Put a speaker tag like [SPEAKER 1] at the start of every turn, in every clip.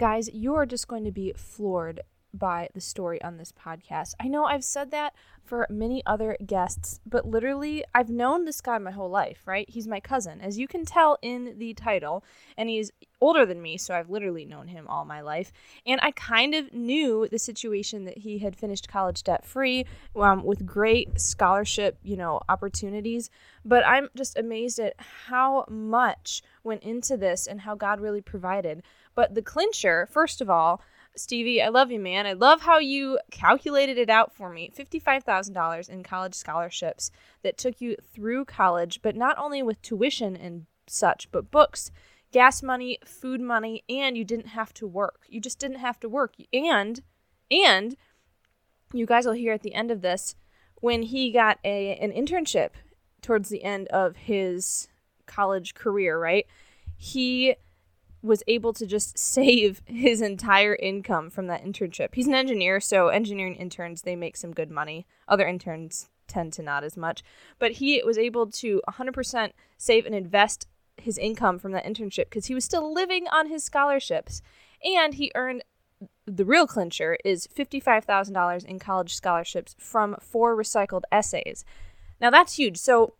[SPEAKER 1] Guys, you are just going to be floored by the story on this podcast. I know I've said that for many other guests, but literally, I've known this guy my whole life, right? He's my cousin, as you can tell in the title, and he's older than me, so I've literally known him all my life. And I kind of knew the situation that he had finished college debt free um, with great scholarship, you know, opportunities. But I'm just amazed at how much went into this and how God really provided. But the clincher, first of all, Stevie, I love you, man. I love how you calculated it out for me. $55,000 in college scholarships that took you through college, but not only with tuition and such, but books, gas money, food money, and you didn't have to work. You just didn't have to work. And, and you guys will hear at the end of this when he got a an internship towards the end of his college career, right? He was able to just save his entire income from that internship. He's an engineer, so engineering interns they make some good money. Other interns tend to not as much, but he was able to 100% save and invest his income from that internship because he was still living on his scholarships, and he earned the real clincher is $55,000 in college scholarships from four recycled essays. Now that's huge. So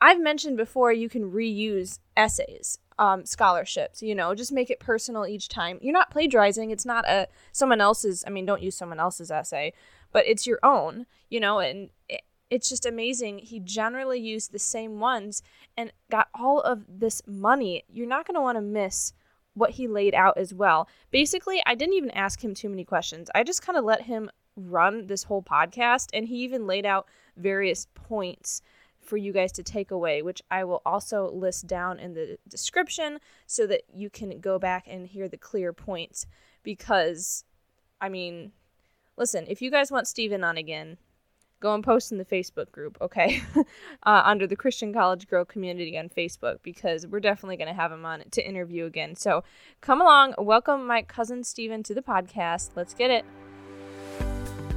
[SPEAKER 1] I've mentioned before you can reuse essays um, scholarships. You know, just make it personal each time. You're not plagiarizing. It's not a someone else's. I mean, don't use someone else's essay, but it's your own. You know, and it, it's just amazing. He generally used the same ones and got all of this money. You're not going to want to miss what he laid out as well. Basically, I didn't even ask him too many questions. I just kind of let him run this whole podcast, and he even laid out various points for you guys to take away, which I will also list down in the description so that you can go back and hear the clear points. Because, I mean, listen, if you guys want Steven on again, go and post in the Facebook group, okay? uh, under the Christian College Girl community on Facebook, because we're definitely going to have him on to interview again. So come along, welcome my cousin Steven to the podcast. Let's get it.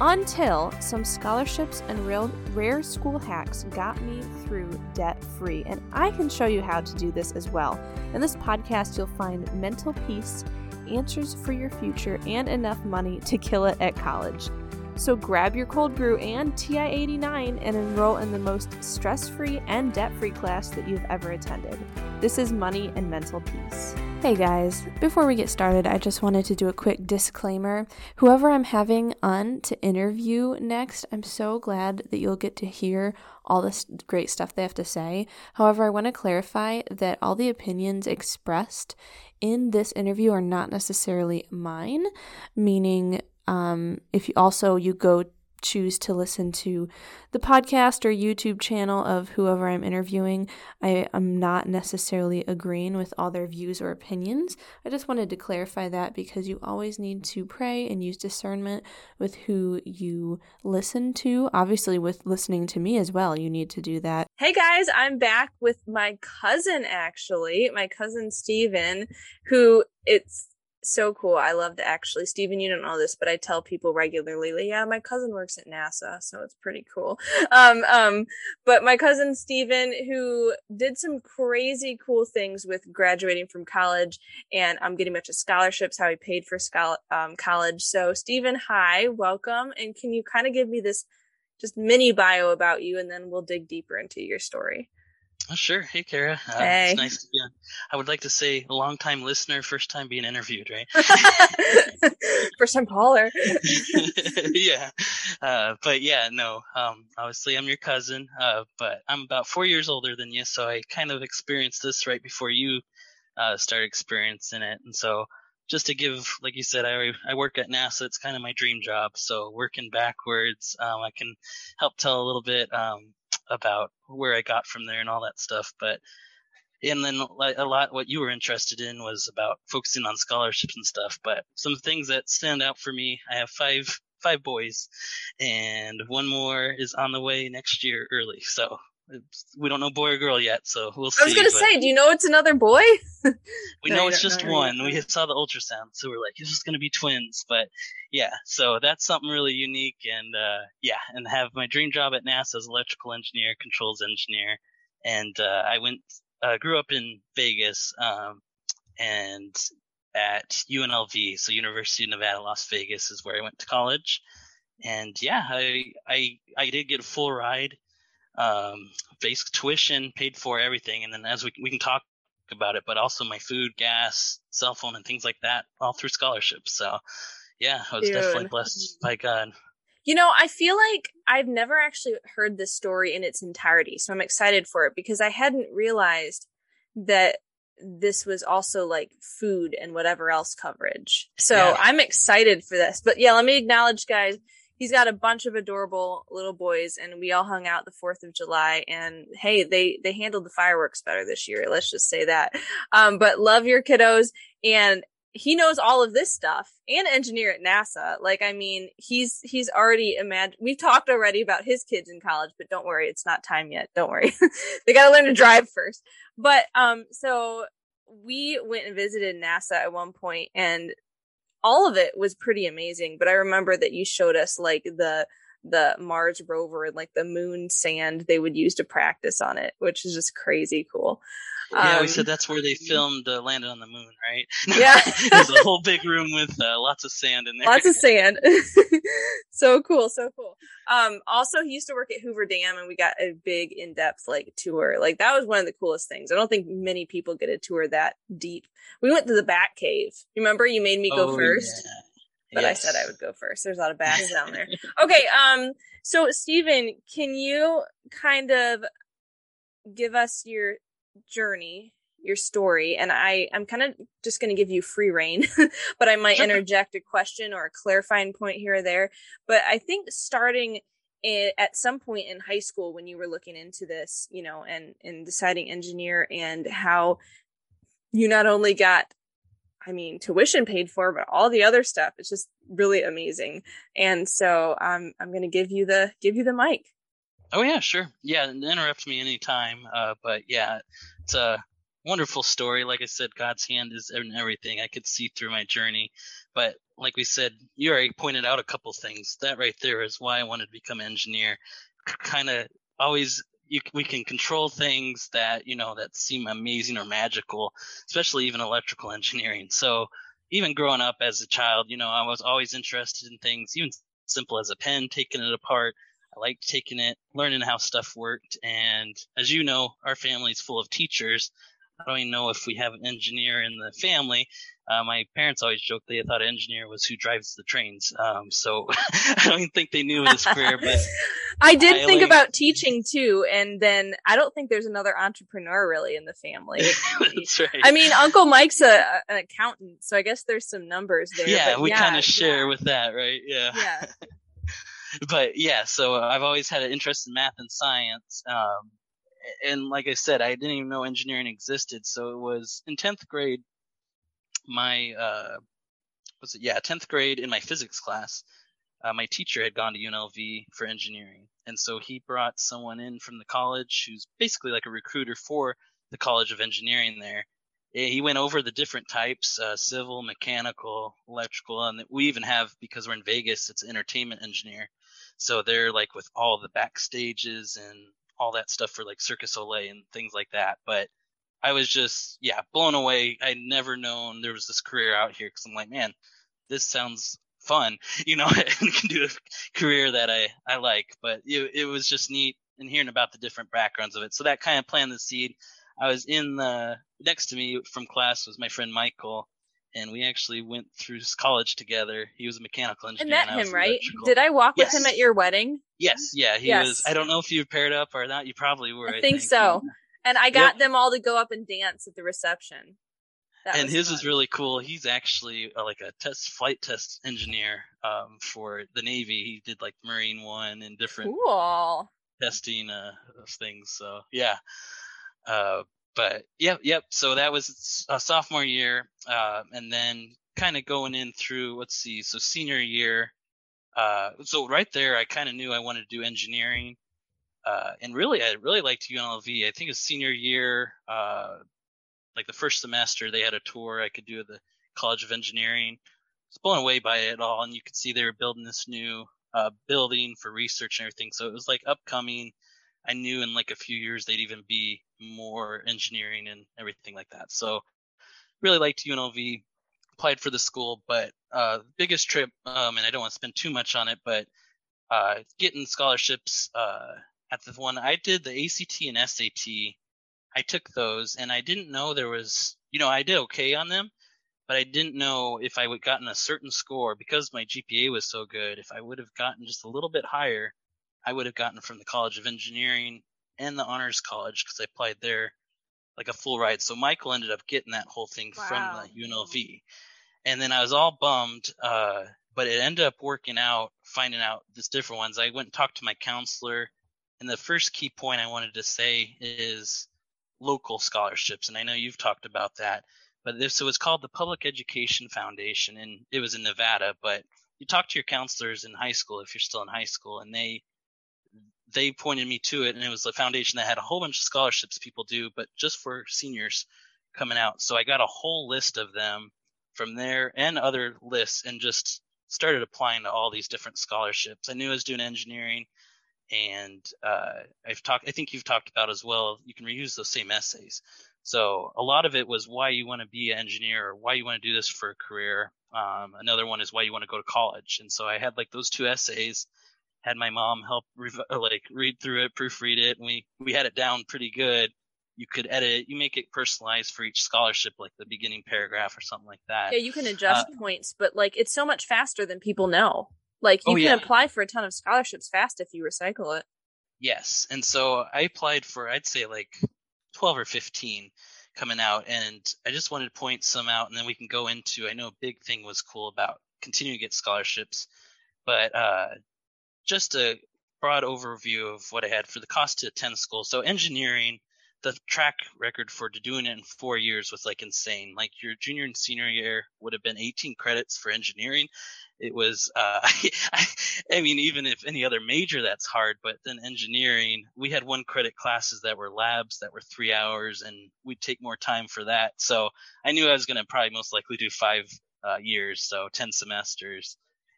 [SPEAKER 1] until some scholarships and real rare school hacks got me through debt free. And I can show you how to do this as well. In this podcast, you'll find mental peace, answers for your future, and enough money to kill it at college. So grab your cold brew and TI 89 and enroll in the most stress free and debt free class that you've ever attended. This is Money and Mental Peace. Hey guys, before we get started, I just wanted to do a quick disclaimer. Whoever I'm having on to interview next, I'm so glad that you'll get to hear all this great stuff they have to say. However, I want to clarify that all the opinions expressed in this interview are not necessarily mine, meaning um, if you also you go choose to listen to the podcast or YouTube channel of whoever I'm interviewing, I am not necessarily agreeing with all their views or opinions. I just wanted to clarify that because you always need to pray and use discernment with who you listen to. Obviously, with listening to me as well, you need to do that. Hey guys, I'm back with my cousin actually, my cousin Steven, who it's so cool. I love to actually, Stephen, you don't know this, but I tell people regularly, like, yeah, my cousin works at NASA, so it's pretty cool. Um, um, but my cousin Stephen, who did some crazy cool things with graduating from college and I'm um, getting a bunch of scholarships, how he paid for schol- um, college. So Stephen, hi, welcome. And can you kind of give me this just mini bio about you and then we'll dig deeper into your story?
[SPEAKER 2] Oh, sure. Hey, Kara. Uh,
[SPEAKER 1] hey.
[SPEAKER 2] It's nice to be. I would like to say a long time listener, first time being interviewed, right?
[SPEAKER 1] first time caller.
[SPEAKER 2] yeah. Uh, but yeah, no, um, obviously I'm your cousin, uh, but I'm about four years older than you. So I kind of experienced this right before you, uh, started experiencing it. And so just to give, like you said, I I work at NASA. It's kind of my dream job. So working backwards, um, I can help tell a little bit um, about where I got from there and all that stuff. But and then a lot what you were interested in was about focusing on scholarships and stuff. But some things that stand out for me, I have five five boys, and one more is on the way next year early. So we don't know boy or girl yet, so we'll see.
[SPEAKER 1] I was gonna say, do you know it's another boy?
[SPEAKER 2] we no, know it's just one. We saw the ultrasound, so we're like, it's just gonna be twins. But yeah, so that's something really unique, and uh, yeah, and have my dream job at NASA as electrical engineer, controls engineer, and uh, I went, uh, grew up in Vegas, um, and at UNLV, so University of Nevada, Las Vegas is where I went to college. And yeah, I I I did get a full ride, um, basic tuition, paid for everything, and then as we we can talk about it, but also my food, gas, cell phone, and things like that, all through scholarships. So yeah, I was Dude. definitely blessed by God.
[SPEAKER 1] You know, I feel like I've never actually heard this story in its entirety, so I'm excited for it because I hadn't realized that this was also like food and whatever else coverage. So yeah. I'm excited for this. But yeah, let me acknowledge, guys. He's got a bunch of adorable little boys, and we all hung out the Fourth of July. And hey, they they handled the fireworks better this year. Let's just say that. Um, but love your kiddos, and he knows all of this stuff and engineer at NASA. Like, I mean, he's he's already imagined. We've talked already about his kids in college, but don't worry, it's not time yet. Don't worry, they got to learn to drive first. But um, so we went and visited NASA at one point, and all of it was pretty amazing. But I remember that you showed us like the the Mars rover and like the moon sand they would use to practice on it, which is just crazy cool.
[SPEAKER 2] Yeah, um, we said that's where they filmed uh, Landed on the Moon, right?
[SPEAKER 1] Yeah.
[SPEAKER 2] There's a whole big room with uh, lots of sand in there.
[SPEAKER 1] Lots of sand. so cool, so cool. Um, also, he used to work at Hoover Dam, and we got a big, in-depth like tour. Like that was one of the coolest things. I don't think many people get a tour that deep. We went to the Bat Cave. Remember, you made me go oh, first. Yeah. But yes. I said I would go first. There's a lot of bats down there. Okay, um, so Stephen, can you kind of give us your journey, your story, and I I'm kind of just going to give you free reign, but I might interject a question or a clarifying point here or there. But I think starting at some point in high school when you were looking into this, you know, and and deciding engineer and how you not only got I mean, tuition paid for, but all the other stuff. It's just really amazing. And so um, I'm going to give you the give you the mic.
[SPEAKER 2] Oh yeah, sure. Yeah, interrupt me anytime. Uh, but yeah, it's a wonderful story. Like I said, God's hand is in everything. I could see through my journey. But like we said, you already pointed out a couple things. That right there is why I wanted to become an engineer. Kind of always you, we can control things that you know that seem amazing or magical, especially even electrical engineering. So even growing up as a child, you know, I was always interested in things, even simple as a pen, taking it apart, liked taking it, learning how stuff worked. And as you know, our family is full of teachers. I don't even know if we have an engineer in the family. Uh, my parents always joked they thought an engineer was who drives the trains. Um, so I don't even think they knew his career. But
[SPEAKER 1] I did I think like, about teaching too, and then I don't think there's another entrepreneur really in the family.
[SPEAKER 2] That's right.
[SPEAKER 1] I mean, Uncle Mike's a, an accountant, so I guess there's some numbers there.
[SPEAKER 2] Yeah, we
[SPEAKER 1] yeah,
[SPEAKER 2] kind of share yeah. with that, right? Yeah.
[SPEAKER 1] Yeah.
[SPEAKER 2] but yeah, so I've always had an interest in math and science. Um, and like I said, I didn't even know engineering existed. So it was in 10th grade, my, uh, was it? Yeah, 10th grade in my physics class, uh, my teacher had gone to UNLV for engineering. And so he brought someone in from the college who's basically like a recruiter for the College of Engineering there. He went over the different types, uh, civil, mechanical, electrical, and we even have, because we're in Vegas, it's entertainment engineer. So they're like with all the backstages and all that stuff for like Cirque du Soleil and things like that. But I was just, yeah, blown away. I'd never known there was this career out here because I'm like, man, this sounds fun, you know, and can do a career that I, I like. But it, it was just neat and hearing about the different backgrounds of it. So that kind of planted the seed. I was in the next to me from class was my friend Michael, and we actually went through college together. He was a mechanical engineer.
[SPEAKER 1] I met him, right? Did I walk yes. with him at your wedding?
[SPEAKER 2] Yes, yeah, he yes. was. I don't know if you paired up or not. You probably were.
[SPEAKER 1] I, I think, think, so. And I got yep. them all to go up and dance at the reception. That
[SPEAKER 2] and
[SPEAKER 1] was
[SPEAKER 2] his
[SPEAKER 1] fun.
[SPEAKER 2] is really cool. He's actually uh, like a test flight test engineer um, for the Navy. He did like Marine One and different
[SPEAKER 1] cool.
[SPEAKER 2] testing uh, of things. So yeah, uh, but yep, yep. So that was a sophomore year, uh, and then kind of going in through. Let's see. So senior year. Uh, so right there, I kind of knew I wanted to do engineering. Uh, and really, I really liked UNLV. I think it was senior year, uh, like the first semester, they had a tour I could do at the College of Engineering. I was blown away by it all, and you could see they were building this new uh, building for research and everything. So it was like upcoming. I knew in like a few years they'd even be more engineering and everything like that. So really liked UNLV. Applied for the school, but uh, biggest trip, um, and I don't want to spend too much on it, but uh, getting scholarships uh, at the one I did the ACT and SAT. I took those, and I didn't know there was, you know, I did okay on them, but I didn't know if I would gotten a certain score because my GPA was so good. If I would have gotten just a little bit higher, I would have gotten from the College of Engineering and the Honors College because I applied there like a full ride. So Michael ended up getting that whole thing
[SPEAKER 1] Wow.
[SPEAKER 2] from the UNLV, and then I was all bummed. Uh, but it ended up working out, finding out this different ones. I went and talked to my counselor, and the first key point I wanted to say is local scholarships. And I know you've talked about that, but this so it's called the Public Education Foundation, and it was in Nevada. But you talk to your counselors in high school if you're still in high school, and they they pointed me to it, and it was a foundation that had a whole bunch of scholarships people do, but just for seniors coming out. So I got a whole list of them from there and other lists, and just started applying to all these different scholarships. I knew I was doing engineering, and uh, I've talked. I think you've talked about as well. You can reuse those same essays. So a lot of it was why you want to be an engineer or why you want to do this for a career. Um, another one is why you want to go to college. And so I had like those two essays. Had my mom help rev- like read through it, proofread it, and we we had it down pretty good. You could edit it. You make it personalized for each scholarship, like the beginning paragraph or something like that.
[SPEAKER 1] Yeah, you can adjust points, but like it's so much faster than people know. Like you
[SPEAKER 2] Oh,
[SPEAKER 1] can
[SPEAKER 2] yeah.
[SPEAKER 1] apply for a ton of scholarships fast if you recycle it.
[SPEAKER 2] Yes. And so I applied for, I'd say like 12 or 15 coming out. And I just wanted to point some out and then we can go into, I know a big thing was cool about continuing to get scholarships, but uh, just a broad overview of what I had for the cost to attend school. So engineering, the track record for doing it in four years was like insane. Like your junior and senior year would have been 18 credits for engineering. It was, uh, I, mean, even if any other major, that's hard. But then engineering, we had one credit classes that were labs that were three hours, and we'd take more time for that. So I knew I was going to probably most likely do five uh, years, so 10 semesters.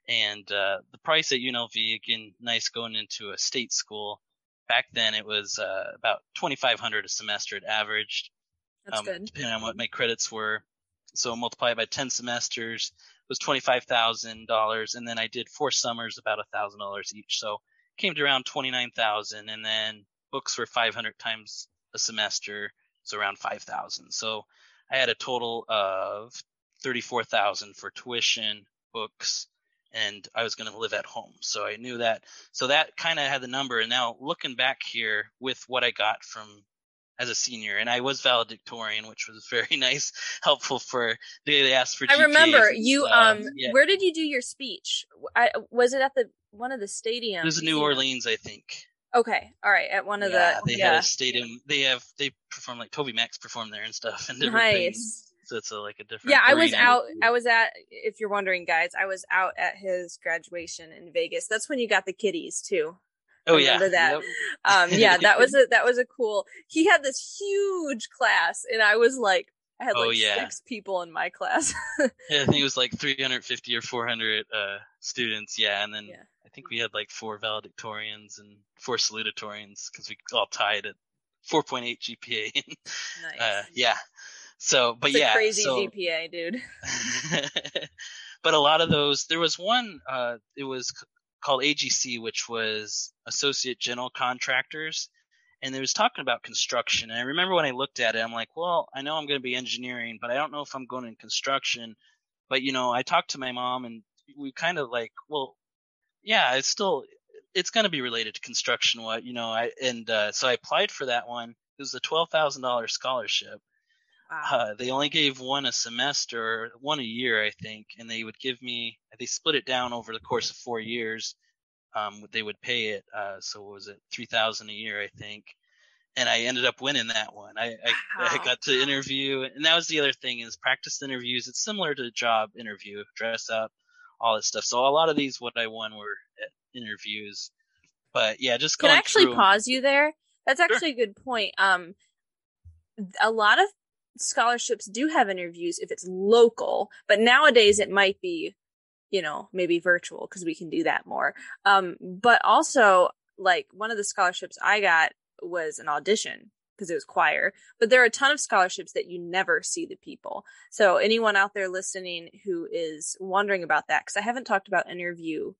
[SPEAKER 2] And uh, the price at UNLV, again, nice going into a state school. Back then, it was uh, about 2,500 a semester. It averaged
[SPEAKER 1] That's
[SPEAKER 2] um,
[SPEAKER 1] good.
[SPEAKER 2] depending on what my credits were. So multiply it by 10 semesters was $25,000. And then I did four summers, about $1,000 each. So came to around 29,000. And then books were 500 times a semester. So around 5,000. So I had a total of 34,000 for tuition, books, and I was going to live at home. So I knew that. So that kind of had the number. And now looking back here with what I got from as a senior, and I was valedictorian, which was very nice, helpful for they, they asked for.
[SPEAKER 1] I remember
[SPEAKER 2] and
[SPEAKER 1] you.
[SPEAKER 2] stuff.
[SPEAKER 1] Um,
[SPEAKER 2] yeah.
[SPEAKER 1] where did you do your speech? I, was it at the one of the stadiums?
[SPEAKER 2] it was in New Orleans, I think.
[SPEAKER 1] Okay, all right, at one of
[SPEAKER 2] yeah,
[SPEAKER 1] the
[SPEAKER 2] they
[SPEAKER 1] yeah.
[SPEAKER 2] had a stadium. They have they perform like TobyMac performed there and stuff, and
[SPEAKER 1] nice.
[SPEAKER 2] So it's a, like a different.
[SPEAKER 1] Yeah, I was out. I was at. If you're wondering, guys, I was out at his graduation in Vegas. That's when you got the kitties too.
[SPEAKER 2] Oh yeah,
[SPEAKER 1] remember that.
[SPEAKER 2] Yep.
[SPEAKER 1] Um, yeah, that was a that was a cool. He had this huge class, and I was like, I had
[SPEAKER 2] Oh,
[SPEAKER 1] like
[SPEAKER 2] yeah.
[SPEAKER 1] six people in my class.
[SPEAKER 2] Yeah, I think it was like 350 or 400 uh, students. Yeah, and then
[SPEAKER 1] Yeah.
[SPEAKER 2] I think we had like four valedictorians and four salutatorians because we all tied at 4.8 GPA.
[SPEAKER 1] nice.
[SPEAKER 2] uh, yeah. So, but
[SPEAKER 1] It's
[SPEAKER 2] yeah,
[SPEAKER 1] crazy
[SPEAKER 2] so,
[SPEAKER 1] GPA, dude.
[SPEAKER 2] but a lot of those, there was one. Uh, it was called AGC, which was Associate General Contractors, and it was talking about construction. And I remember when I looked at it, I'm like, well, I know I'm going to be engineering, but I don't know if I'm going in construction. But you know, I talked to my mom, and we kind of like, well, yeah, it's still it's going to be related to construction. What you know, I and uh, so I applied for that one. It was a twelve thousand dollars scholarship.
[SPEAKER 1] Wow.
[SPEAKER 2] Uh, they only gave one a semester, one a year, I think, and they would give me. They split it down over the course of four years. Um, they would pay it. Uh, so what was it three thousand a year, I think, and I ended up winning that one. I, I, I got to interview, and that was the other thing is practice interviews. It's similar to a job interview, dress up, all this stuff. So a lot of these, what I won were at interviews. But yeah, just
[SPEAKER 1] Can I actually
[SPEAKER 2] through
[SPEAKER 1] pause you there? That's actually a good point. Um, a lot of scholarships do have interviews if it's local, but nowadays it might be, you know, maybe virtual because we can do that more. Um, but also like one of the scholarships I got was an audition because it was choir, but there are a ton of scholarships that you never see the people. So anyone out there listening who is wondering about that, because I haven't talked about interview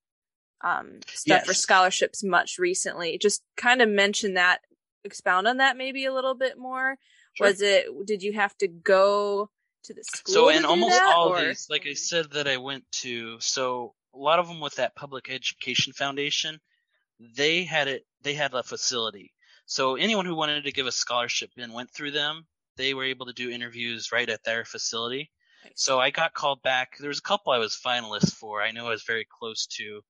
[SPEAKER 1] um, stuff for scholarships much recently. Just kind of mention that, expound on that maybe a little bit more.
[SPEAKER 2] Sure.
[SPEAKER 1] Was it? Did you have to go to the school?
[SPEAKER 2] So
[SPEAKER 1] to
[SPEAKER 2] in
[SPEAKER 1] do
[SPEAKER 2] almost
[SPEAKER 1] that,
[SPEAKER 2] all
[SPEAKER 1] or-
[SPEAKER 2] these, like I said, that I went to, so a lot of them with that Public Education Foundation, they had it. They had a facility. So anyone who wanted to give a scholarship and went through them, they were able to do interviews right at their facility. So I got called back. There was a couple I was finalist for. I know I was very close to,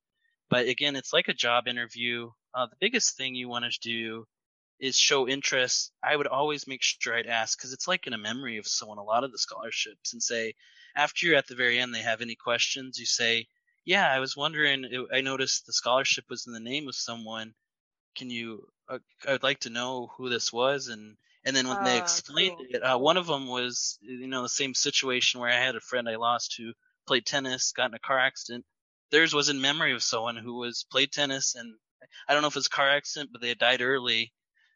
[SPEAKER 2] but again, it's like a job interview. Uh, the biggest thing you want to do is show interest. I would always make sure I'd ask because it's like in a memory of someone. A lot of the scholarships and say after you're at the very end, they have any questions. You say, "Yeah, I was wondering. I noticed the scholarship was in the name of someone. Can you? Uh, I'd like to know who this was." And and then when they
[SPEAKER 1] Ah,
[SPEAKER 2] explained
[SPEAKER 1] cool.
[SPEAKER 2] it, uh, one of them was you know the same situation where I had a friend I lost who played tennis, got in a car accident. Theirs was in memory of someone who was played tennis, and I don't know if it's car accident, but they had died early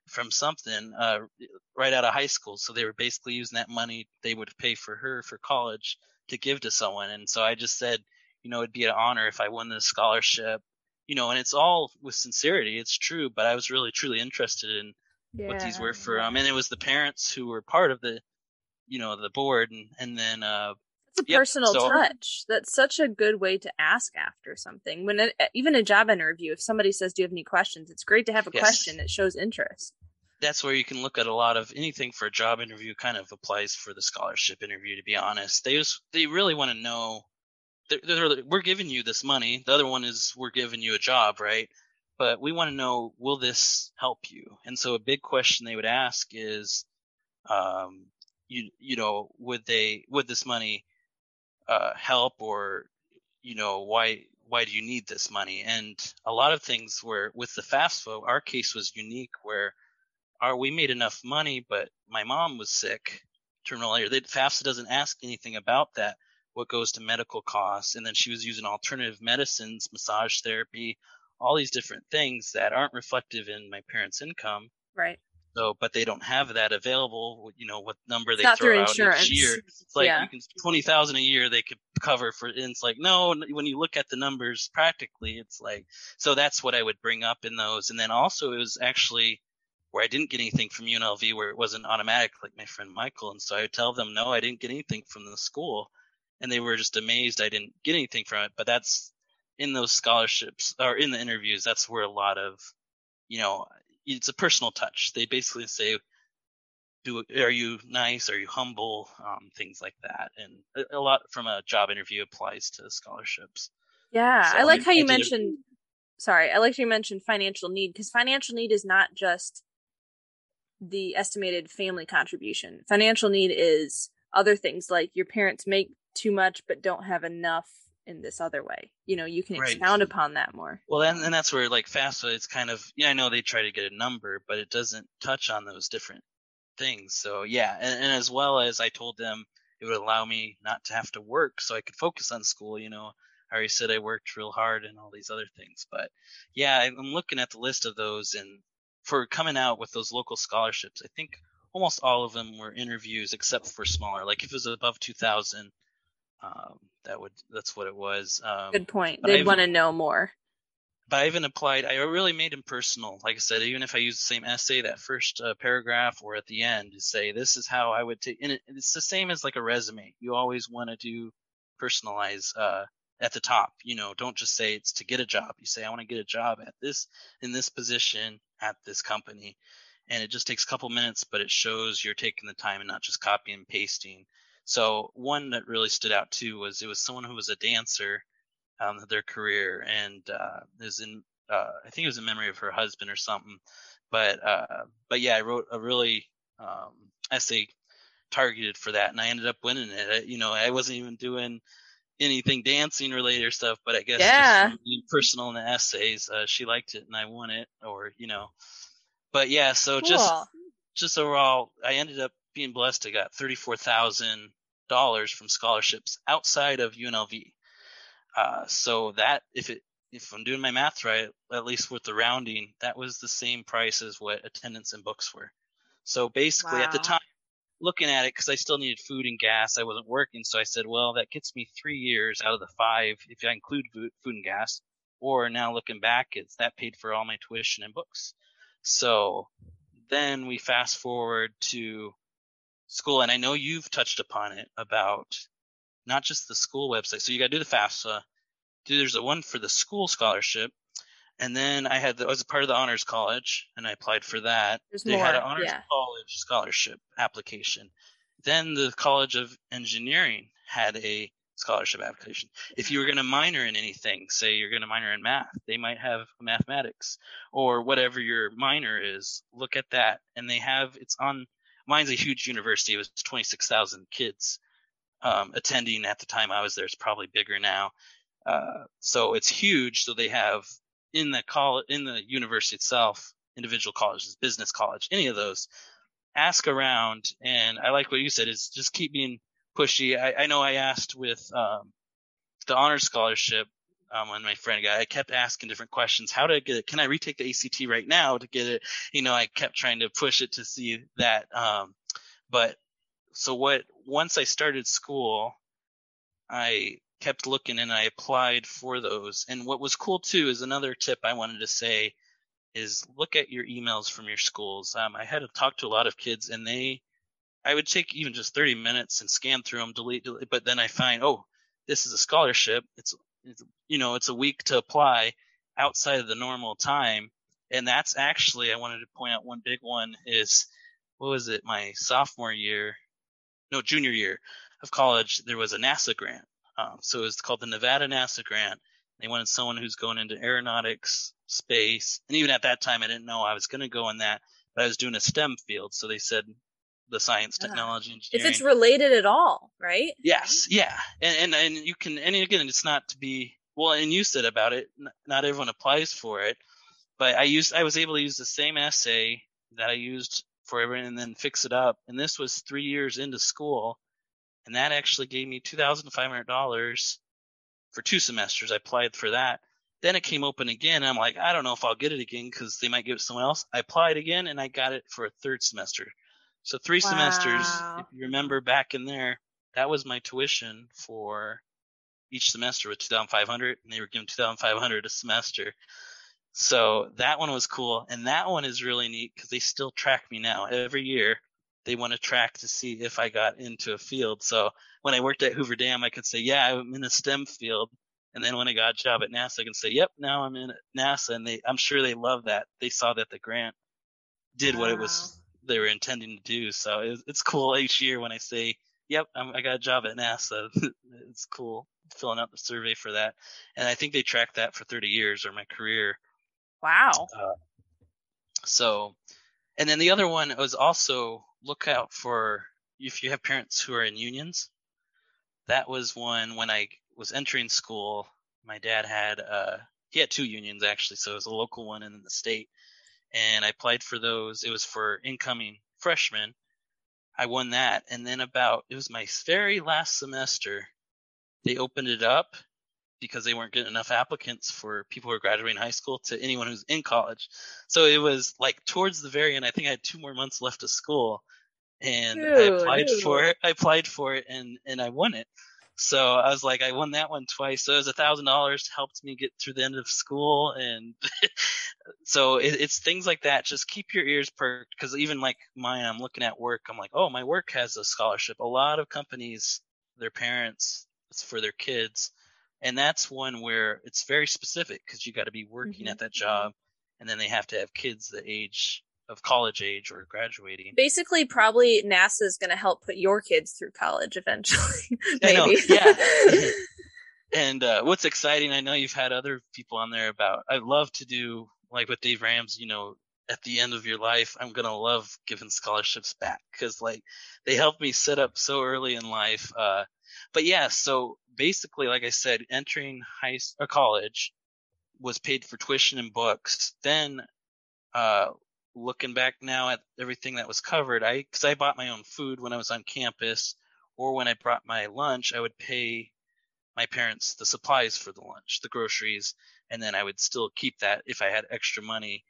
[SPEAKER 2] from something uh, right out of high school. So they were basically using that money they would pay for her for college to give to someone. And so I just said, you know, it'd be an honor if I won this scholarship. You know, and it's all with sincerity. It's true, but I was really truly interested in what these were for. Um, and it was the parents who were part of the, you know, the board, and and then uh,
[SPEAKER 1] A
[SPEAKER 2] Yep,
[SPEAKER 1] personal
[SPEAKER 2] so-
[SPEAKER 1] touch. That's such a good way to ask after something. When it, even a job interview, if somebody says, "Do you have any questions?" It's great to have a
[SPEAKER 2] Yes.
[SPEAKER 1] question. It shows interest.
[SPEAKER 2] that's where you can look at a lot of anything for a job interview kind of applies for the scholarship interview to be honest they just they really want to know they're, they're, we're giving you this money the other one is we're giving you a job right but we want to know will this help you and so a big question they would ask is um you you know would they would this money uh help or you know why why do you need this money and a lot of things were with the FAFSA our case was unique where our we made enough money but my mom was sick terminal illness the FAFSA doesn't ask anything about that what goes to medical costs and then she was using alternative medicines massage therapy all these different things that aren't reflective in my parents income
[SPEAKER 1] Right.
[SPEAKER 2] So but they don't have that available you know what number
[SPEAKER 1] It's
[SPEAKER 2] they throw out
[SPEAKER 1] insurance.
[SPEAKER 2] each year it's like
[SPEAKER 1] yeah.
[SPEAKER 2] you can twenty thousand a year they could cover for. And it's like no, when you look at the numbers practically, it's like so that's what I would bring up in those. And then also it was actually where I didn't get anything from UNLV where it wasn't automatic like my friend Michael. And so I would tell them no, I didn't get anything from the school, and they were just amazed I didn't get anything from it. But that's in those scholarships or in the interviews. That's where a lot of you know it's a personal touch. They basically say do are you nice are you humble um, things like that and a, a lot from a job interview applies to scholarships
[SPEAKER 1] Yeah,
[SPEAKER 2] So
[SPEAKER 1] I like
[SPEAKER 2] I-
[SPEAKER 1] how you mentioned. Sorry, I like how you mentioned financial need because financial need is not just the estimated family contribution. Financial need is other things like your parents make too much but don't have enough in this other way. You know, you can
[SPEAKER 2] Right.
[SPEAKER 1] expound upon that more.
[SPEAKER 2] well and, and that's where like FAFSA it's kind of yeah I know they try to get a number but it doesn't touch on those different things so yeah and, and as well as I told them it would allow me not to have to work so I could focus on school you know I already said I worked real hard and all these other things but yeah I'm looking at the list of those and for coming out with those local scholarships I think almost all of them were interviews except for smaller like if it was above 2000 um, that would that's what it was um,
[SPEAKER 1] Good point. They'd want to know more.
[SPEAKER 2] but I even applied. I really made them personal. Like I said, even if I use the same essay, that first uh, paragraph or at the end, to say this is how I would take. And it, it's the same as like a resume. You always want to do personalize uh, at the top. You know, don't just say it's to get a job. You say I want to get a job at this in this position at this company, and it just takes a couple minutes, but it shows you're taking the time and not just copying and pasting. So one that really stood out too was it was someone who was a dancer, um, their career, and uh, is in uh, I think it was in memory of her husband or something. But uh, but yeah, I wrote a really um, essay targeted for that, and I ended up winning it. I, you know, I wasn't even doing anything dancing related or stuff, but I guess
[SPEAKER 1] yeah.
[SPEAKER 2] just personal in the essays, uh, she liked it and I won it, or you know. But yeah, so
[SPEAKER 1] Cool.
[SPEAKER 2] just just overall, I ended up being blessed. I got thirty four thousand dollars from scholarships outside of UNLV. Uh, so that if it if I'm doing my math right, at least with the rounding, that was the same price as what attendance and books were. So basically, at the time, looking at it, because I still needed food and gas, I wasn't working, so I said, well, that gets me three years out of the five if I include food and gas. Or now looking back, it's that paid for all my tuition and books. So then we fast forward to school, and I know you've touched upon it about not just the school website. So you got to do the FAFSA. Do there's a one for the school scholarship, and then I had the, I was a part of the honors college, and I applied for that.
[SPEAKER 1] There's
[SPEAKER 2] they had an honors
[SPEAKER 1] yeah.
[SPEAKER 2] college scholarship application. Then the College of Engineering had a scholarship application. If you were going to minor in anything, say you're going to minor in math, they might have mathematics or whatever your minor is. Look at that, and they have it's on. Mine's a huge university. It was 26,000 kids um, attending at the time I was there. It's probably bigger now. Uh, so it's huge. So they have in the college, in the university itself, individual colleges, business college, any of those. Ask around, and I like what you said is just keep being pushy. I, I know I asked with um, the honor scholarship um, when my friend got, I kept asking different questions. How do I get it? Can I retake the ACT right now to get it? You know, I kept trying to push it to see that. Um, but so what? Once I started school, I kept looking and I applied for those. And what was cool too is another tip I wanted to say is look at your emails from your schools. Um, I had to talk to a lot of kids and they, I would take even just 30 minutes and scan through them, delete, delete, but then I find, oh, this is a scholarship. It's, it's, you know, it's a week to apply outside of the normal time. And that's actually, I wanted to point out one big one is, what was it? My sophomore year, no, junior year of college, there was a NASA grant. Um, so it was called the Nevada NASA grant. They wanted someone who's going into aeronautics, space, and even at that time, I didn't know I was going to go in that, but I was doing a STEM field. So they said the science, technology,
[SPEAKER 1] If
[SPEAKER 2] engineering.
[SPEAKER 1] it's related at all, right?
[SPEAKER 2] Yes, yeah, and, and and you can, and again, it's not to be well. And you said about it, not everyone applies for it, but I used, I was able to use the same essay that I used for everyone, and then fix it up. And this was three years into school, and that actually gave me two thousand five hundred dollars for two semesters. I applied for that. Then it came open again. And I'm like, I don't know if I'll get it again because they might give it to someone else. I applied again, and I got it for a third semester. So three semesters. If you remember back in there, that was my tuition for each semester with 2,500, and they were giving 2,500 a semester. So that one was cool, and that one is really neat because they still track me now every year. They want to track to see if I got into a field. So when I worked at Hoover Dam, I could say, yeah, I'm in a STEM field. And then when I got a job at NASA, I can say, yep, now I'm in NASA. And they, I'm sure they love that. They saw that the grant did what it was they were intending to do. So it, it's cool each year when I say, "Yep, I'm, I got a job at NASA." it's cool filling out the survey for that, and I think they tracked that for 30 years or my career.
[SPEAKER 1] Wow.
[SPEAKER 2] So, and then the other one was also look out for if you have parents who are in unions. That was one when I was entering school. My dad had uh he had two unions actually, so it was a local one and then the state. And I applied for those. It was for incoming freshmen. I won that, and then about it was my very last semester. They opened it up because they weren't getting enough applicants for people who are graduating high school to anyone who's in college. So it was like towards the very end. I think I had two more months left of school, and I
[SPEAKER 1] Dude.
[SPEAKER 2] applied for it. I applied for it, and and I won it. So I was like, I won that one twice. So it was a thousand dollars helped me get through the end of school, and so it, it's things like that. Just keep your ears perked because even like mine, I'm looking at work. I'm like, oh, my work has a scholarship. A lot of companies, their parents, it's for their kids, and that's one where it's very specific because you got to be working
[SPEAKER 1] Mhm.
[SPEAKER 2] at that job, and then they have to have kids the age of college age or graduating.
[SPEAKER 1] Basically, probably NASA is going to help put your kids through college eventually. Maybe.
[SPEAKER 2] yeah. And uh, what's exciting, I know you've had other people on there about. I love to do like with Dave Ramsey. You know, at the end of your life, I'm gonna love giving scholarships back because like they helped me set up so early in life. Uh, but yeah, so basically, like I said, entering high or college was paid for tuition and books. Then, uh, looking back now at everything that was covered, I because I bought my own food when I was on campus, or when I brought my lunch, I would pay my parents the supplies for the lunch, the groceries, and then I would still keep that if I had extra money.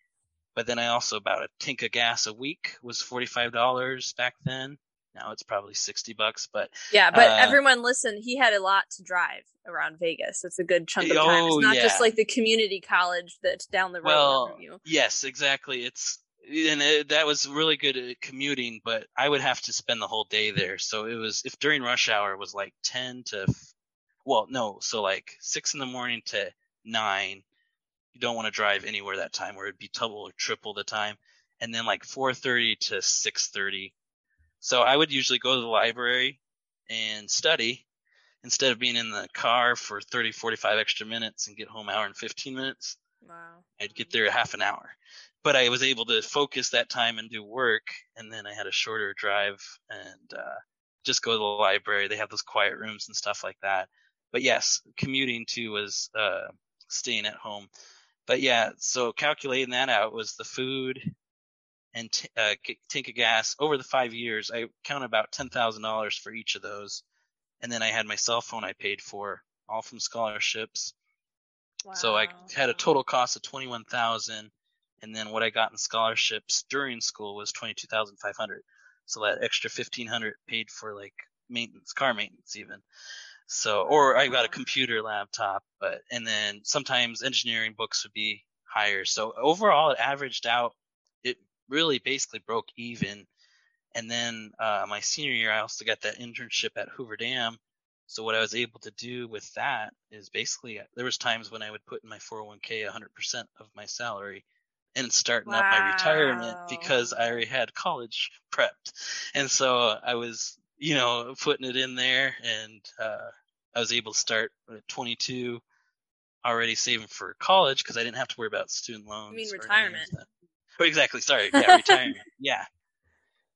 [SPEAKER 2] But then I also bought a tank of gas a week was forty five dollars back then. Now it's probably sixty bucks, but
[SPEAKER 1] Yeah, but
[SPEAKER 2] Uh,
[SPEAKER 1] everyone listen, he had a lot to drive around Vegas. It's a good chunk of time.
[SPEAKER 2] Oh,
[SPEAKER 1] it's not just like the community college that's down the road
[SPEAKER 2] well,
[SPEAKER 1] from you.
[SPEAKER 2] yes, exactly. It's and it, that was really good at commuting, but I would have to spend the whole day there. So it was if during rush hour it was like ten to, well, no, so like six in the morning to nine. You don't want to drive anywhere that time, where it'd be double or triple the time, and then like four thirty to six thirty. So I would usually go to the library and study instead of being in the car for 30, 45 extra minutes and get home hour and 15 minutes.
[SPEAKER 1] Wow.
[SPEAKER 2] I'd get there half an hour. But I was able to focus that time and do work, and then I had a shorter drive and uh, just go to the library. They have those quiet rooms and stuff like that. But yes, commuting too was uh, staying at home. But yeah, so calculating that out was the food and t- uh, tank of gas over the five years. I counted about ten thousand dollars for each of those, and then I had my cell phone I paid for, all from scholarships. So I had a total cost of twenty one thousand, and then what I got in scholarships during school was twenty two thousand five hundred. So that extra fifteen hundred paid for like maintenance, car maintenance even. So or I got a computer laptop, but and then sometimes engineering books would be higher. So overall it averaged out it really basically broke even. And then uh, my senior year, I also got that internship at Hoover Dam. So what I was able to do with that is basically there was times when I would put in my 401k 100% of my salary and starting up my retirement because I already had college prepped. And so I was, you know, putting it in there and uh, I was able to start at 22 already saving for college because I didn't have to worry about student loans.
[SPEAKER 1] I mean
[SPEAKER 2] or any of
[SPEAKER 1] retirement.
[SPEAKER 2] Oh, exactly. Sorry. Yeah, retirement. Yeah.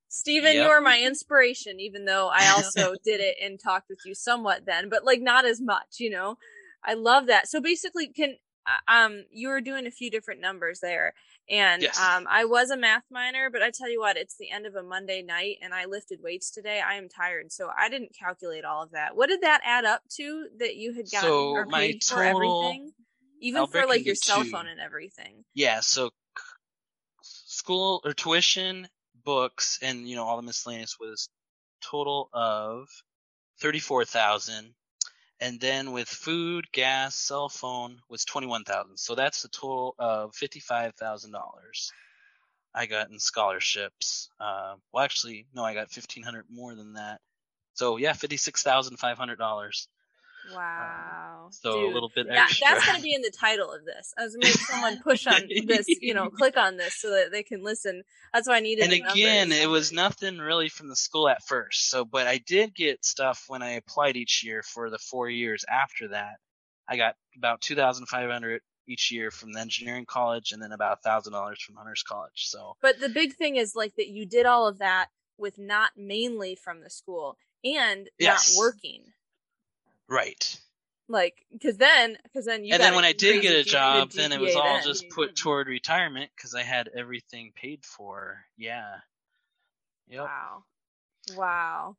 [SPEAKER 1] Stephen,
[SPEAKER 2] Yep.
[SPEAKER 1] you are my inspiration, even though I also did it and talked with you somewhat then, but like not as much, you know? I love that. So basically, can uh, um you were doing a few different numbers there, and
[SPEAKER 2] Yes.
[SPEAKER 1] um I was a math minor, but I tell you what, it's the end of a Monday night, and I lifted weights today. I am tired, so I didn't calculate all of that. What did that add up to that you had gotten
[SPEAKER 2] So
[SPEAKER 1] or paid for everything, even
[SPEAKER 2] I'll
[SPEAKER 1] for like your cell
[SPEAKER 2] two.
[SPEAKER 1] phone and everything?
[SPEAKER 2] Yeah, so c- school or tuition, books, and you know all the miscellaneous was total of thirty-four thousand, and then with food, gas, cell phone was twenty-one thousand. So that's a total of fifty-five thousand dollars. I got in scholarships. Uh, well, actually, no, I got fifteen hundred more than that. So yeah, fifty-six thousand five hundred dollars.
[SPEAKER 1] Wow.
[SPEAKER 2] Um, So
[SPEAKER 1] Dude.
[SPEAKER 2] a little bit
[SPEAKER 1] That, that's going to be in the title of this. I was make someone push on this, you know, click on this so that they can listen. That's why I needed.
[SPEAKER 2] and again,
[SPEAKER 1] numbers.
[SPEAKER 2] it was nothing really from the school at first. So, but I did get stuff when I applied each year for the four years after that. I got about two thousand five hundred each year from the engineering college, and then about a thousand dollars from Honors College. So,
[SPEAKER 1] But the big thing is like that you did all of that with not mainly from the school and
[SPEAKER 2] Yes.
[SPEAKER 1] not working.
[SPEAKER 2] Right.
[SPEAKER 1] Like, because then, because then you.
[SPEAKER 2] and then when I did get a job, then it was all
[SPEAKER 1] then.
[SPEAKER 2] just put toward retirement because I had everything paid for. Yeah. Yep.
[SPEAKER 1] Wow. Wow.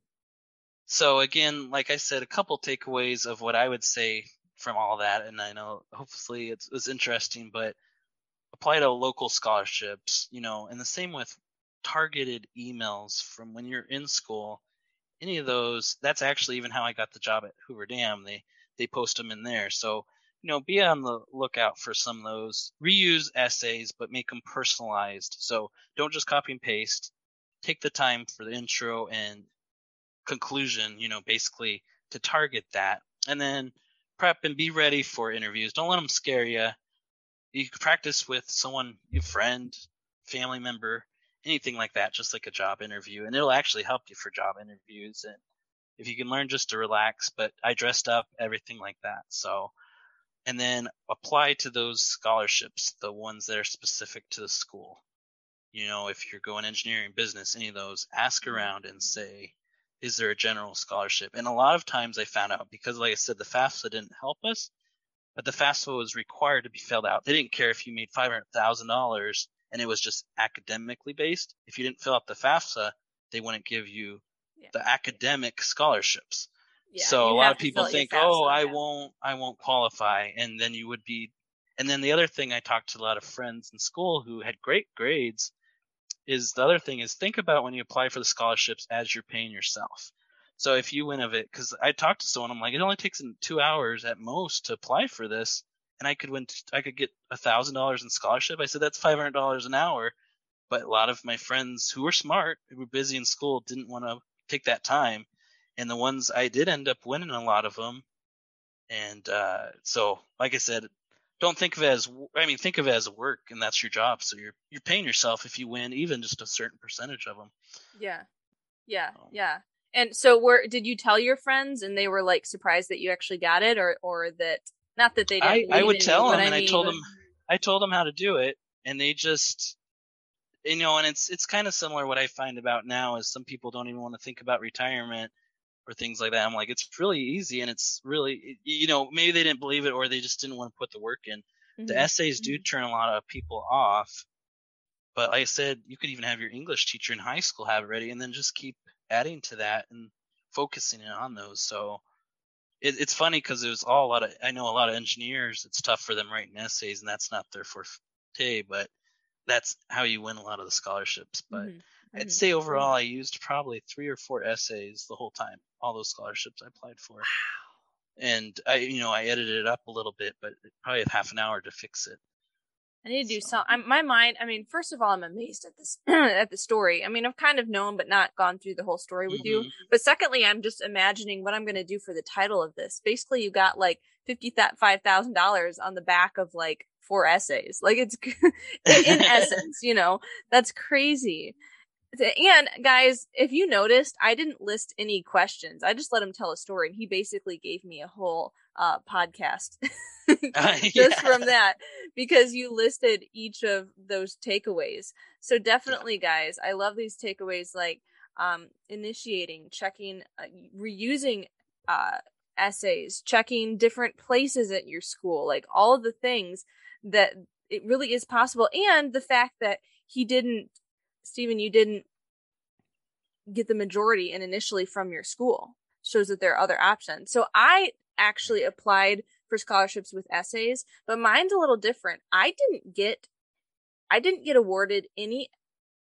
[SPEAKER 2] So again, like I said, a couple takeaways of what I would say from all that, and I know hopefully it's, it's interesting, but apply to local scholarships, you know, and the same with targeted emails from when you're in school. Any of those, that's actually even how I got the job at Hoover Dam. They they post them in there, so you know, be on the lookout for some of those. Reuse essays, but make them personalized. So don't just copy and paste. Take the time for the intro and conclusion, you know, basically to target that. And then prep and be ready for interviews. Don't let them scare you. You practice with someone, your friend, family member, anything like that, just like a job interview, and it'll actually help you for job interviews. And if you can learn just to relax, but I dressed up, everything like that. So, and then apply to those scholarships, the ones that are specific to the school. You know, if you're going engineering, business, any of those, ask mm-hmm. around and say, is there a general scholarship? And a lot of times I found out because, like I said, the FAFSA didn't help us, but the FAFSA was required to be filled out. They didn't care if you made five hundred thousand dollars and it was just academically based. If you didn't fill out the FAFSA, they wouldn't give you yeah. the academic scholarships. Yeah, so a lot of people think, "Oh, I won't, I won't qualify," and then you would be. And then the other thing, I talked to a lot of friends in school who had great grades. Is the other thing is think about when you apply for the scholarships as you're paying yourself. So if you win of it, because I talked to someone, I'm like, it only takes two hours at most to apply for this and I could win. I could get a thousand dollars in scholarship. I said that's five hundred dollars an hour. But a lot of my friends who were smart, who were busy in school, didn't want to take that time. And the ones I did end up winning a lot of them. And uh, so, like I said, don't think of it as I mean, think of it as work, and that's your job. So you're you're paying yourself if you win, even just a certain percentage of them.
[SPEAKER 1] Yeah, yeah, um, yeah. And so, where did you tell your friends, and they were like surprised that you actually got it, or or that not that they didn't.
[SPEAKER 2] I, I would tell them, and I, mean, I told but... them, I told them how to do it, and they just, you know, and it's it's kind of similar. What I find about now is some people don't even want to think about retirement or things like that. I'm like, it's really easy, and it's really, you know, maybe they didn't believe it, or they just didn't want to put the work in. Mm-hmm. The essays do mm-hmm. turn a lot of people off, but like I said, you could even have your English teacher in high school have it ready, and then just keep adding to that and focusing on those. So it, it's funny because it was all a lot of I know a lot of engineers. It's tough for them writing essays, and that's not their forte. But that's how you win a lot of the scholarships. But mm-hmm. I'd say overall, I used probably three or four essays the whole time, all those scholarships I applied for. Wow. And I, you know, I edited it up a little bit, but probably half an hour to fix it.
[SPEAKER 1] I need to do so. some. my mind. I mean, first of all, I'm amazed at this at the story. I mean, I've kind of known, but not gone through the whole story with mm-hmm. you. But secondly, I'm just imagining what I'm going to do for the title of this. Basically, you got like fifty five thousand dollars on the back of like four essays. Like it's in essence, you know, that's crazy. And guys, if you noticed, I didn't list any questions. I just let him tell a story, and he basically gave me a whole uh, podcast uh, just yeah. from that because you listed each of those takeaways. So definitely, guys, I love these takeaways like um, initiating, checking, uh, reusing uh, essays, checking different places at your school, like all of the things that it really is possible, and the fact that he didn't Stephen, you didn't get the majority and initially from your school shows that there are other options. So I actually applied for scholarships with essays, but mine's a little different. I didn't get I didn't get awarded any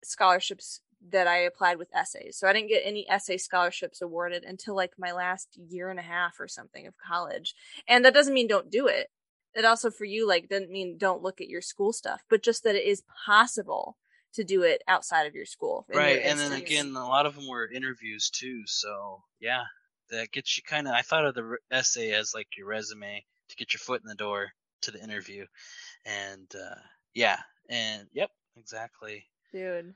[SPEAKER 1] scholarships that I applied with essays. So I didn't get any essay scholarships awarded until like my last year and a half or something of college. And that doesn't mean don't do it. It also for you like doesn't mean don't look at your school stuff, but just that it is possible to do it outside of your school.
[SPEAKER 2] Right. And then again, a lot of them were interviews too. So yeah, that gets you kind of, I thought of the essay as like your resume to get your foot in the door to the interview. And uh, yeah. And yep, exactly.
[SPEAKER 1] Dude,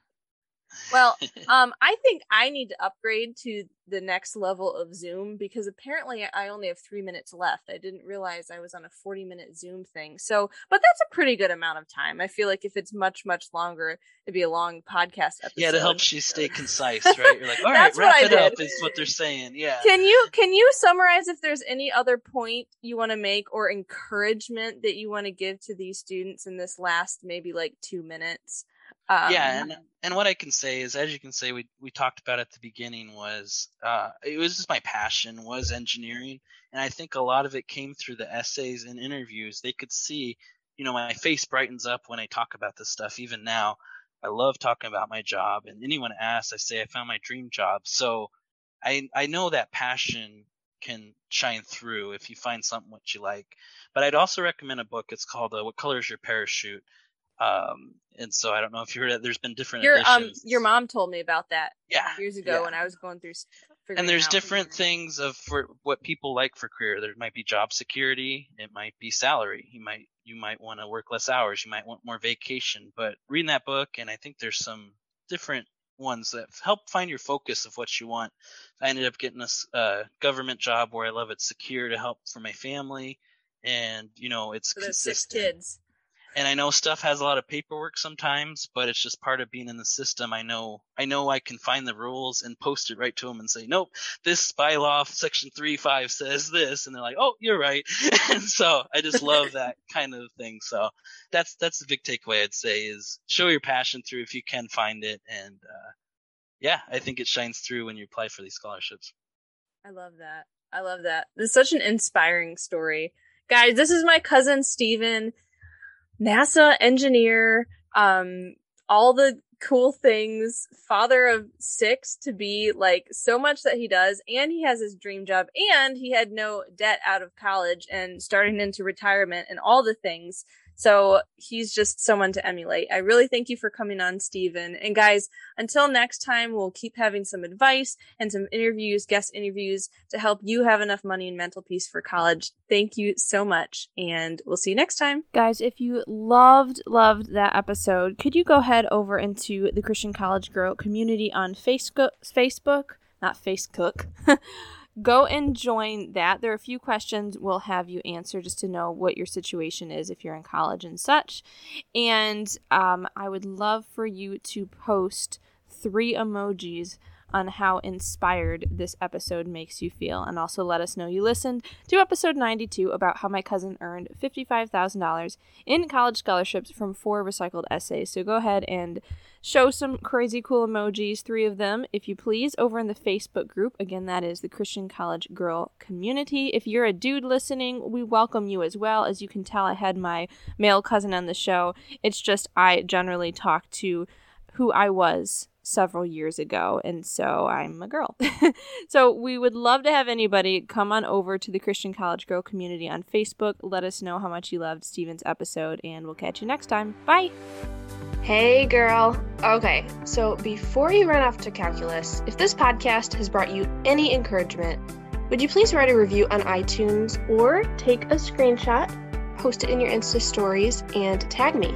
[SPEAKER 1] well, um, I think I need to upgrade to the next level of Zoom because apparently I only have three minutes left. I didn't realize I was on a 40 minute Zoom thing. So, but that's a pretty good amount of time. I feel like if it's much, much longer, it'd be a long podcast episode.
[SPEAKER 2] Yeah, it helps you stay concise, right? You're like, all right, wrap it up is what they're saying. Yeah.
[SPEAKER 1] Can you, can you summarize if there's any other point you want to make or encouragement that you want to give to these students in this last maybe like two minutes?
[SPEAKER 2] Um, yeah, and and what I can say is, as you can say, we we talked about at the beginning was uh, it was just my passion was engineering, and I think a lot of it came through the essays and interviews. They could see, you know, my face brightens up when I talk about this stuff. Even now, I love talking about my job, and anyone asks, I say I found my dream job. So I I know that passion can shine through if you find something what you like. But I'd also recommend a book. It's called uh, "What Color Is Your Parachute." Um, and so I don't know if you heard it. There's been different
[SPEAKER 1] your
[SPEAKER 2] um, editions.
[SPEAKER 1] um your mom told me about that
[SPEAKER 2] yeah
[SPEAKER 1] years ago yeah. when I was going through.
[SPEAKER 2] And there's different things of for what people like for career. There might be job security. It might be salary. You might you might want to work less hours. You might want more vacation. But reading that book, and I think there's some different ones that help find your focus of what you want. I ended up getting a uh, government job where I love it secure to help for my family, and you know it's
[SPEAKER 1] so
[SPEAKER 2] consistent.
[SPEAKER 1] six kids
[SPEAKER 2] and I know stuff has a lot of paperwork sometimes, but it's just part of being in the system. I know I know I can find the rules and post it right to them and say, nope, this bylaw section three five says this, and they're like, oh, you're right. and so I just love that kind of thing. So that's that's the big takeaway I'd say is show your passion through if you can find it, and uh, yeah, I think it shines through when you apply for these scholarships.
[SPEAKER 1] I love that. I love that. This is such an inspiring story. Guys, this is my cousin Steven NASA engineer, um, all the cool things, father of six to be like so much that he does, and he has his dream job, and he had no debt out of college and starting into retirement and all the things. So he's just someone to emulate. I really thank you for coming on, Steven. And guys, until next time, we'll keep having some advice and some interviews, guest interviews to help you have enough money and mental peace for college. Thank you so much. And we'll see you next time. Guys, if you loved, loved that episode, could you go head over into the Christian College Girl community on Facebook, Facebook, not Facebook. go and join that. There are a few questions we'll have you answer just to know what your situation is if you're in college and such. And um, I would love for you to post three emojis on how inspired this episode makes you feel. And also let us know you listened to episode 92 about how my cousin earned $55,000 in college scholarships from four recycled essays. So go ahead and show some crazy cool emojis, three of them, if you please, over in the Facebook group. Again, that is the Christian College Girl Community. If you're a dude listening, we welcome you as well. As you can tell, I had my male cousin on the show. It's just I generally talk to who I was several years ago, and so I'm a girl. so we would love to have anybody come on over to the Christian College Girl community on Facebook. Let us know how much you loved Steven's episode, and we'll catch you next time. Bye.
[SPEAKER 3] Hey, girl. Okay, so before you run off to calculus, if this podcast has brought you any encouragement, would you please write a review on iTunes or take a screenshot, post it in your Insta stories, and tag me?